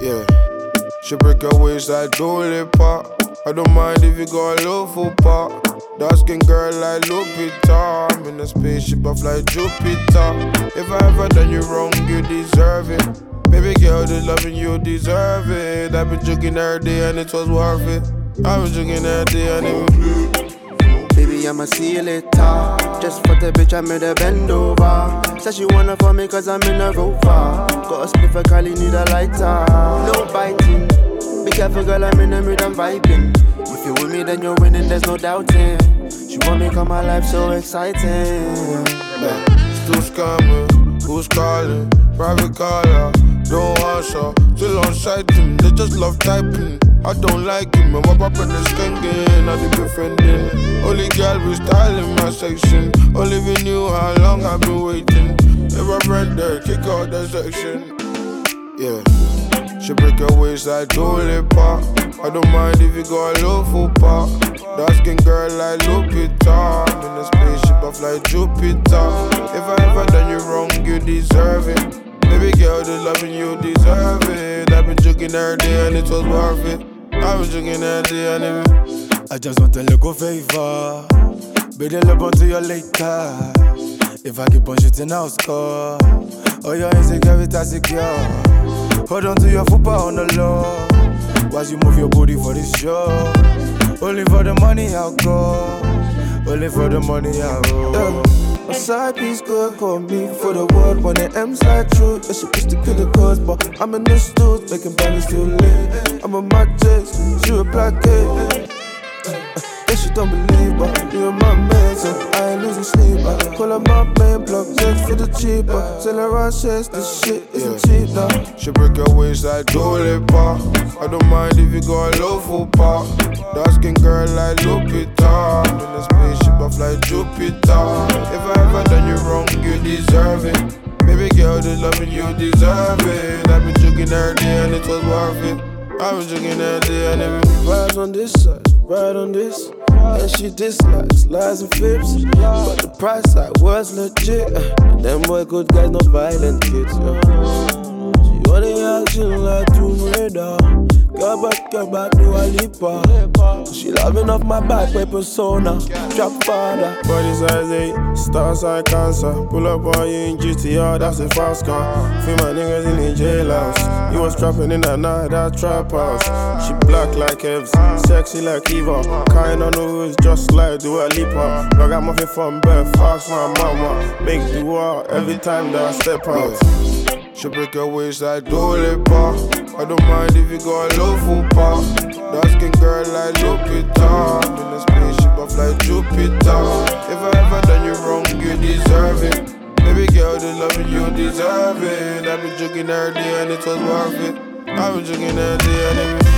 Yeah. She break her waist like Dolly Pop. I don't mind if you go a little full pop. Dark skin girl like Lupita. I'm in a spaceship, I fly Jupiter. If I ever done you wrong, you deserve it. Baby girl, the loving you deserve it. I've been joking every day and it was worth it. I've been joking every day and it was. Baby, I'ma see you later. Just for the bitch, I made a bend over. Said she wanna for me cause I'm in a rover. Got a spliff, a Cali, need a lighter. No biting. Be careful, girl, I'm in the mood, I'm vibing. If you with me, then you're winning, there's no doubting. She want me come my life so exciting. Yeah. Still scamming, who's calling? Private caller, don't answer. Still on him, they just love typing. I don't like him, and my papa is skanking. I be befriending. Only girl we styling my section. Only we knew how long I've been waiting. If I read there, kick out the section. Yeah. She break her waist like Dolly Pop. I don't mind if you go a little full pop. Dark skin girl like Lupita. I'm in a spaceship, I fly Jupiter. If I ever done you wrong, you deserve it. Baby girl, the loving you deserve it. I've been joking every day and it was worth it. I've been joking every day and I just want a little favor. Be the love until you later. If I keep on shooting, I'll score. Oh, your insecurity secure. Hold on to your football on the low. While you move your booty for this show. Only for the money I'll go. Only for the money I'll go. Side piece good, call me for the world when the M slide through. Yeah, she wish to kill the cause, but I'm in the stools, making balance still lit. I'm a matrix, she a black kid. Yeah, she don't believe, but you're my man, so I ain't losing sleep. Uh, I call up my man, block jets for the cheaper. Sell around shares, this shit isn't cheap now. She break her waist like Pop. I don't mind if you go a little full pop. Dark skin girl like fly Jupiter. If I ever done you wrong, you deserve it. Baby girl, the loving you deserve it. I've been drinking every day and it was worth it. I've been joking every day and it Vibes on this side, right on this. And she dislikes lies and fibs. But the price I was legit. Them boy good guys, no violent kids. Uh. She only action like Tomb Raider. Girl back, girl back, do a leaper. She loving off my back, my persona. Trap father. Body size 8, star side cancer. Pull up on you in GTR, that's a fast car. Feel my niggas in the jailhouse. You was trapping in that night, that trap house. She black like Evs, sexy like Eva. Kind the wheels, just like do a leap up. I got muffin from birth, fast my mama. Make do every time that I step out. She break her waist like Dolly Pop. I don't mind if you go little full pop. Dark skin girl like Lupita. In a spaceship, I fly Jupiter. If I ever done you wrong, you deserve it. Baby girl, the loving you deserve it. I've been joking every day and it was worth it. I've been joking every day and it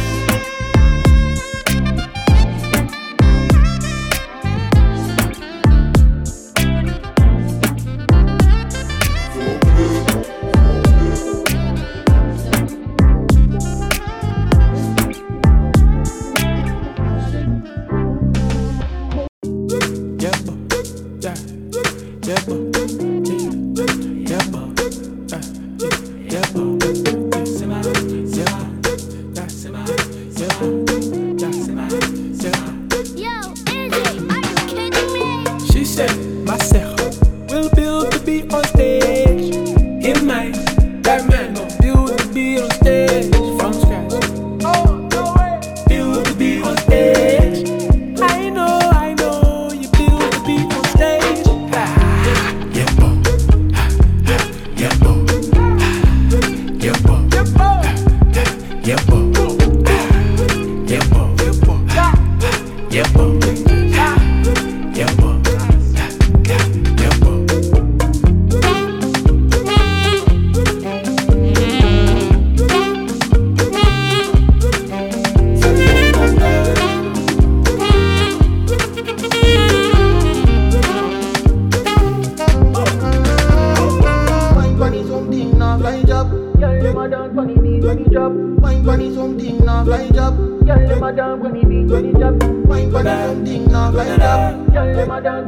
a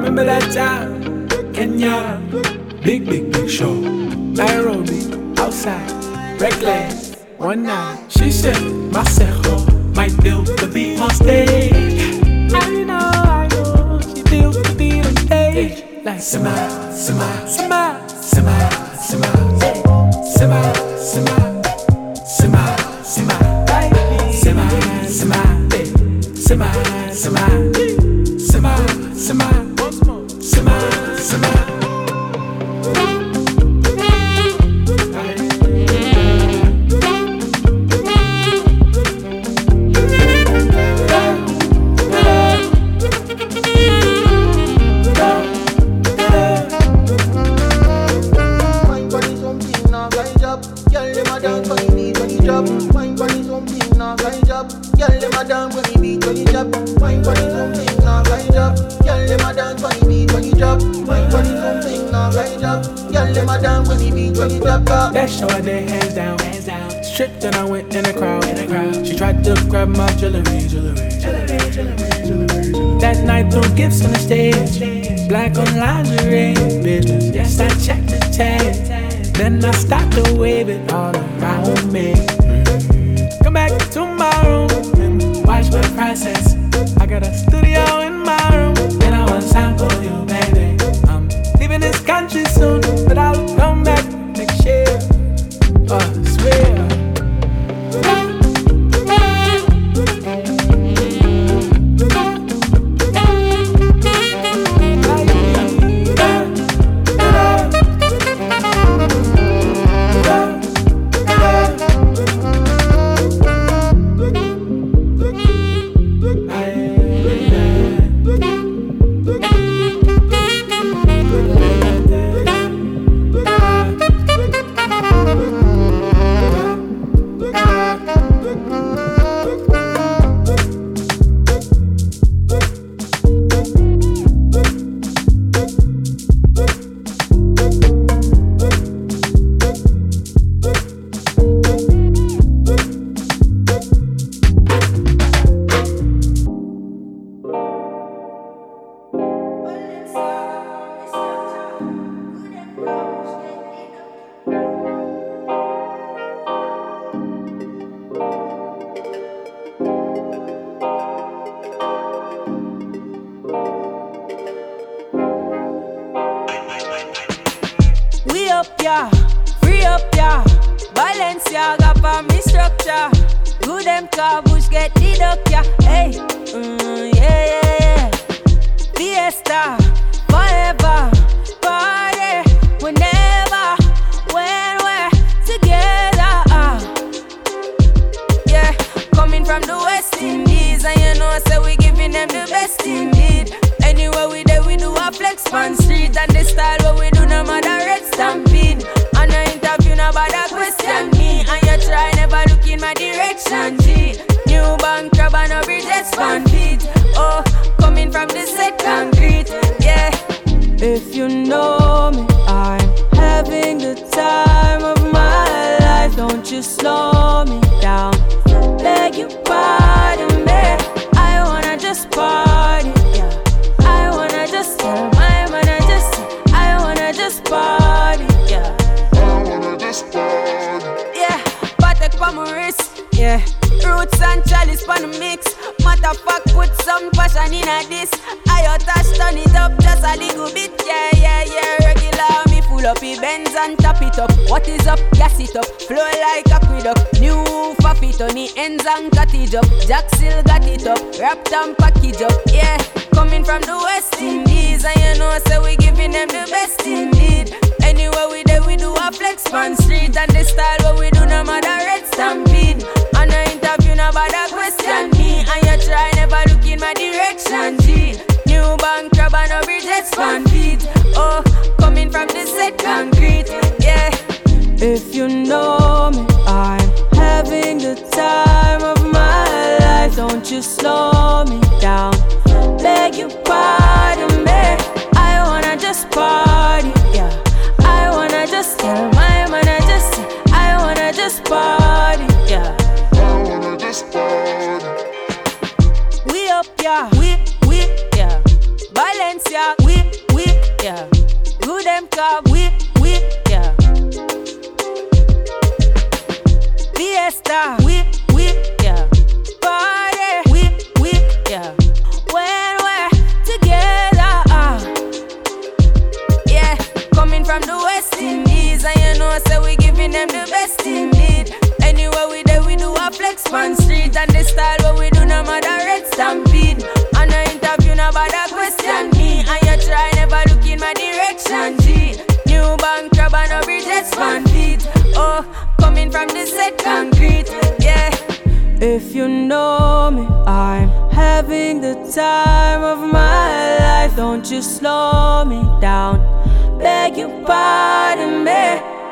Remember that time, Kenya, big big big show, Nairobi, outside, reckless, one night. She said, my sejo, my deal to be on stage. I know, I know, she deals to be on stage. Like Sima, Sima, Sima, Sima, Sima, Sima, Sima, Sima. Smile, smile, smile, smile, semi, semi, smile, smile. Black on lingerie, business. Yes, I checked the tag. Then I stopped to wave it all around me. Come back to my room and watch my process. I got a studio in my room, and I want time for you, yeah. Balenciaga for me structure. Good them car get the duck, yeah. Hey, mm, yeah, yeah, yeah. Fiesta, forever, party, whenever, when we're together. ah. Yeah, coming from the West Indies, and you know, I so we giving them the best indeed. Anywhere we there, we do a flex on my direction, G. New bank crab and a bridge expanded. Oh, coming from the set concrete, yeah. If you What is up? Gas it up, flow like aqueduct. New faffy on the ends and cut it up. Jack still got it up, wrapped and package up, yeah. Coming from the West Indies, and you know, so we giving them the best indeed. Anywhere we there, we do a flex on street, and the style what we do, no matter red stampede. And I interview, no bother question me, and you try never look in my direction, G. New bank crab and a bridge expanded. Oh, coming from the set concrete. If you know me, I'm having the time of my life. Don't you slow me down. Beg you pardon me. I wanna just party, If you know me, I'm having the time of my life. Don't you slow me down. Beg you pardon me.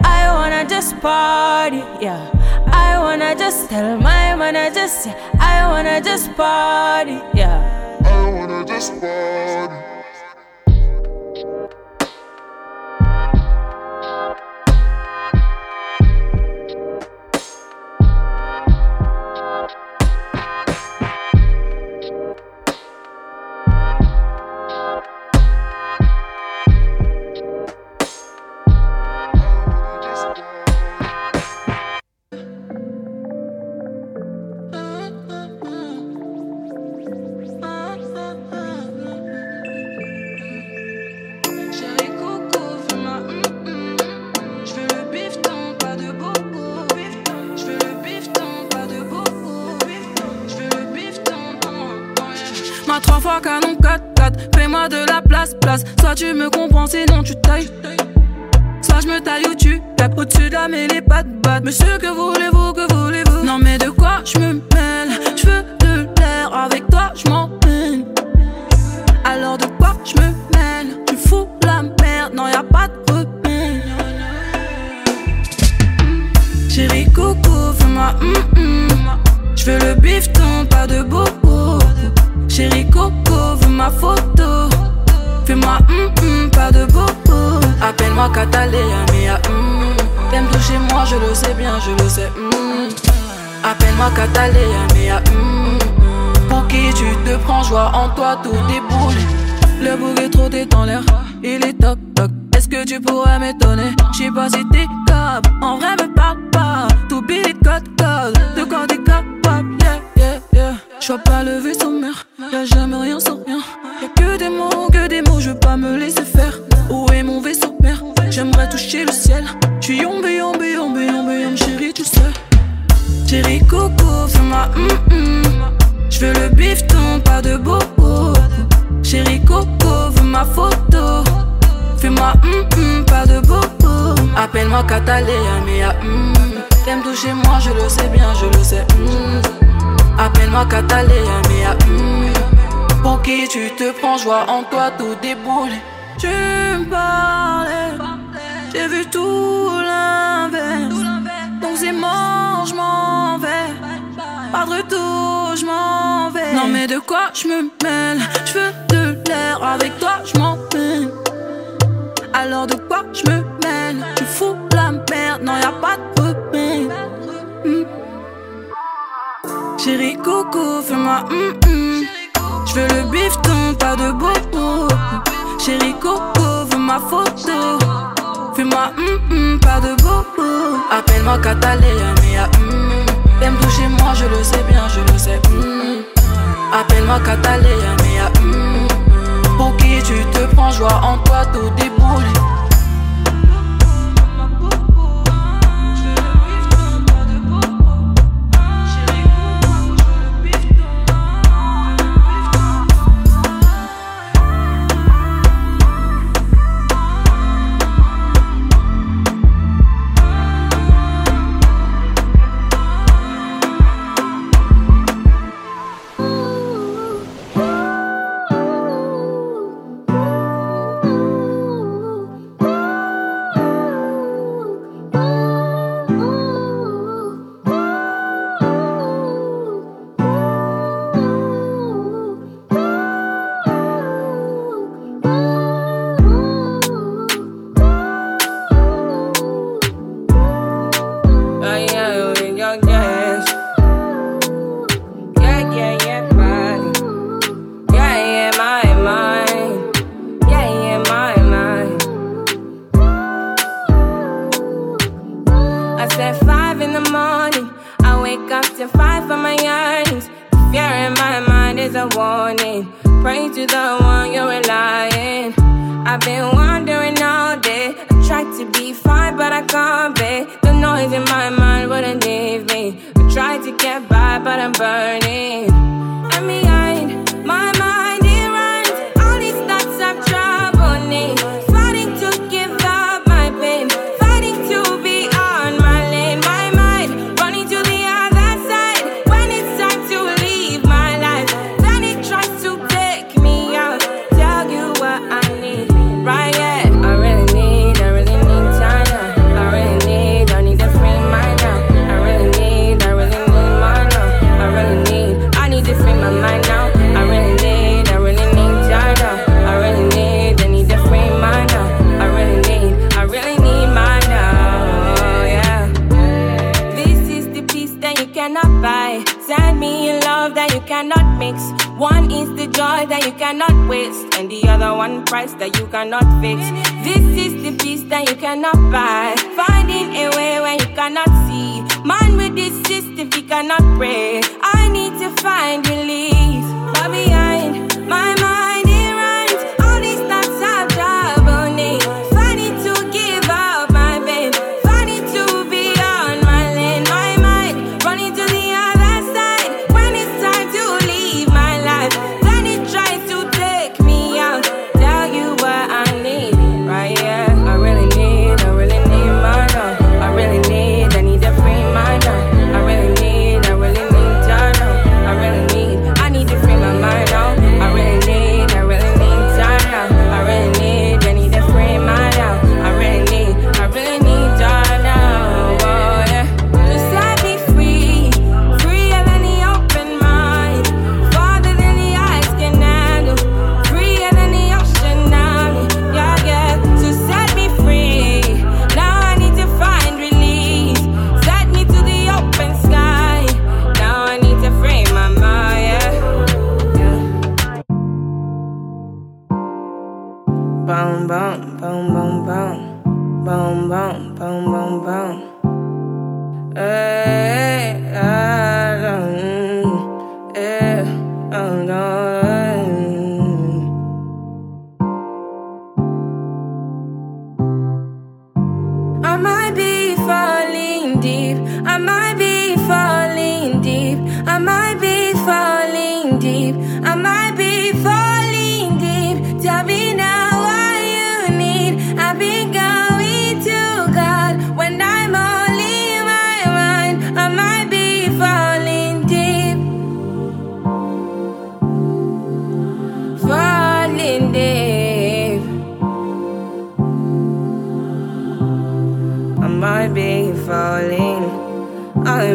I wanna just party, yeah. I wanna just tell my man I just. I wanna just party, yeah. I wanna just party. Hum pour qui tu te prends, joie en toi, tout déboule. Le bouc est trop l'air, il est toc toc. Est-ce que tu pourrais m'étonner? J'sais pas si t'es capable, en vrai me parle pas. Tout billet code code, de quoi t'es capable, yeah yeah yeah. J'vois pas le vaisseau mère, y'a jamais rien sans rien. Y'a que des mots, que des mots, je veux pas me laisser faire. Où est mon vaisseau mère? J'aimerais toucher le ciel. Je veux le bifton, pas de bobo. Chérie coco, veux ma photo. Fais-moi hum, pas de bobo. Appelle-moi Catalina, mais hum. T'aimes toucher moi, je le sais bien, je le sais. hum. Appelle-moi Catalina, mais hum. Pour qui tu te prends, joie en toi, tout déboule. Tu me parlais, j'ai vu tout m'en. Non, mais de quoi je me mêle? Je veux de l'air, avec toi je m'emmène. Alors de quoi je me mêle? Tu fous la merde, non, y a pas de remède. Hmm. Chérie coco, fais-moi hum hum. Je veux le bifton, pas de bobo. Chérie coco, veux ma photo. Fais-moi hum pas de bobo. Appelle-moi Catalina, mais hum. T'aimes toucher moi, je le sais bien, je le sais. hum. Appelle-moi Catalina, mais hum. Pour qui tu te prends, joie en toi, tout déboule. In my mind wouldn't leave me. I tried to get by, but I'm burning. I'm behind mix. One is the joy that you cannot waste, and the other one price that you cannot fix. This is the peace that you cannot buy. Finding a way when you cannot see. Man with this system, he cannot pray. I need to find relief.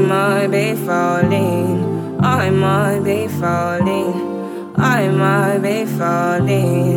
Might be falling. I might be falling. I might be falling,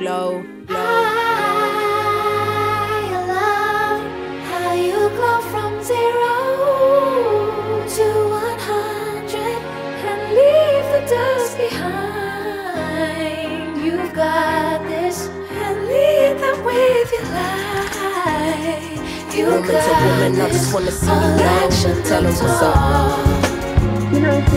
glow, glow. I love how you go from zero to one hundred and leave the dust behind. You've got this and lead them with your life. You Woman to got woman, I just wanna see you action, Tell 'em no what's up.